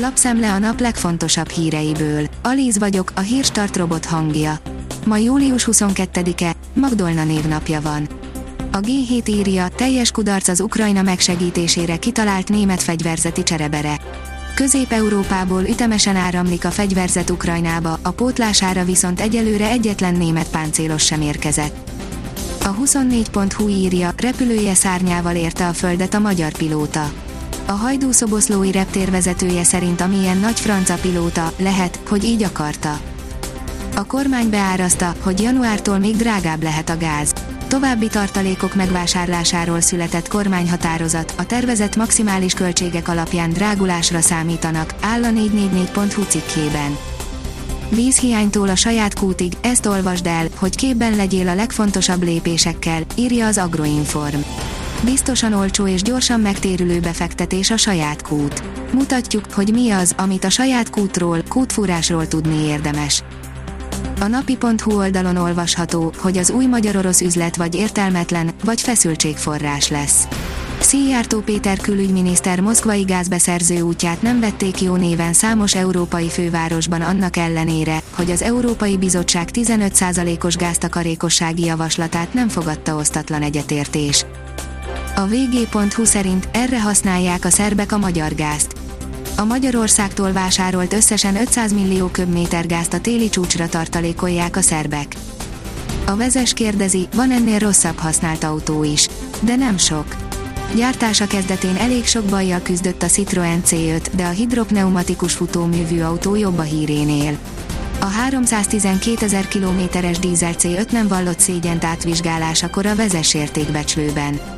Lapszemle a nap legfontosabb híreiből. Alíz vagyok, a hírstart robot hangja. Ma július 22-e, Magdolna névnapja van. A G7 írja, teljes kudarc az Ukrajna megsegítésére kitalált német fegyverzeti cserebere. Közép-Európából ütemesen áramlik a fegyverzet Ukrajnába, a pótlására viszont egyelőre egyetlen német páncélos sem érkezett. A 24.hu írja, repülője szárnyával érte a földet a magyar pilóta. A hajdúszoboszlói reptér vezetője szerint amilyen nagy franca pilóta, lehet, hogy így akarta. A kormány beárazta, hogy januártól még drágább lehet a gáz. További tartalékok megvásárlásáról született kormányhatározat, a tervezett maximális költségek alapján drágulásra számítanak, áll a 444.hu cikkében. Vízhiánytól a saját kútig, ezt olvasd el, hogy képben legyél a legfontosabb lépésekkel, írja az Agroinform. Biztosan olcsó és gyorsan megtérülő befektetés a saját kút. Mutatjuk, hogy mi az, amit a saját kútról, kútfúrásról tudni érdemes. A napi.hu oldalon olvasható, hogy az új magyar-orosz üzlet vagy értelmetlen, vagy feszültségforrás lesz. Szijjártó Péter külügyminiszter moszkvai gázbeszerző útját nem vették jó néven számos európai fővárosban annak ellenére, hogy az Európai Bizottság 15%-os gáztakarékossági javaslatát nem fogadta osztatlan egyetértés. A vg.hu szerint erre használják a szerbek a magyar gázt. A Magyarországtól vásárolt összesen 500 millió köbméter gázt a téli csúcsra tartalékolják a szerbek. A vezes kérdezi, van ennél rosszabb használt autó is. De nem sok. Gyártása kezdetén elég sok bajjal küzdött a Citroen C5, de a hidropneumatikus futóművű autó jobb a hírénél. A 312 ezer kilométeres dízel C5 nem vallott szégyent átvizsgálásakor a vezesértékbecslőben.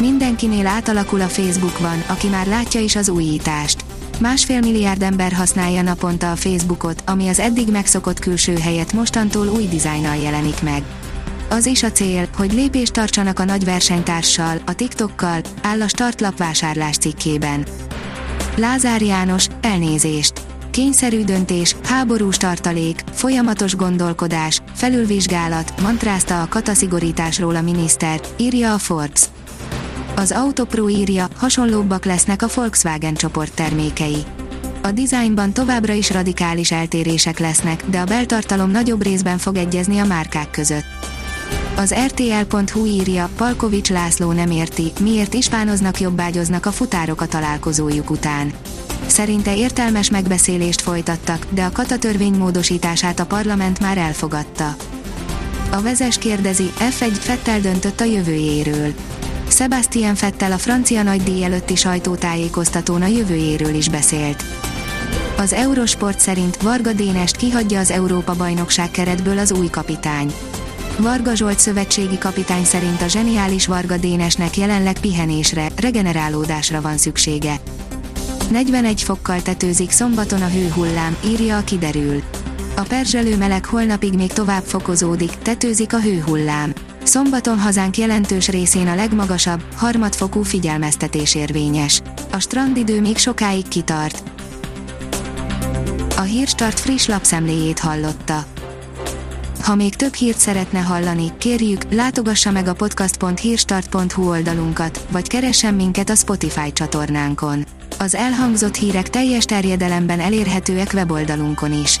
Mindenkinél átalakul a Facebookban, aki már látja is az újítást. Másfél milliárd ember használja naponta a Facebookot, ami az eddig megszokott külső helyet mostantól új dizájnnal jelenik meg. Az is a cél, hogy lépést tartsanak a nagy versenytárssal, a TikTokkal, áll a startlap vásárlás cikkében. Lázár János, elnézést. Kényszerű döntés, háborús tartalék, folyamatos gondolkodás, felülvizsgálat, mantrázta a kataszigorításról a miniszter, írja a Forbes. Az Autopro írja, hasonlóbbak lesznek a Volkswagen csoport termékei. A dizájnban továbbra is radikális eltérések lesznek, de a beltartalom nagyobb részben fog egyezni a márkák között. Az RTL.hu írja, Palkovics László nem érti, miért ispánoznak jobbágyoznak a futárok a találkozójuk után. Szerinte értelmes megbeszélést folytattak, de a katatörvény módosítását a parlament már elfogadta. A vezes kérdezi, F1 Fettel döntött a jövőjéről. Sebastian Fettel a francia nagydíj előtti sajtótájékoztatón a jövőjéről is beszélt. Az Eurosport szerint Varga Dénest kihagyja az Európa-bajnokság keretből az új kapitány. Varga Zsolt szövetségi kapitány szerint a zseniális Varga Dénesnek jelenleg pihenésre, regenerálódásra van szüksége. 41 fokkal tetőzik szombaton a hőhullám, írja a kiderül. A perzselő meleg holnapig még tovább fokozódik, tetőzik a hőhullám. Szombaton hazánk jelentős részén a legmagasabb, harmadfokú figyelmeztetés érvényes. A strandidő még sokáig kitart. A Hírstart friss lapszemléjét hallotta. Ha még több hírt szeretne hallani, kérjük, látogassa meg a podcast.hírstart.hu oldalunkat, vagy keressen minket a Spotify csatornánkon. Az elhangzott hírek teljes terjedelemben elérhetőek weboldalunkon is.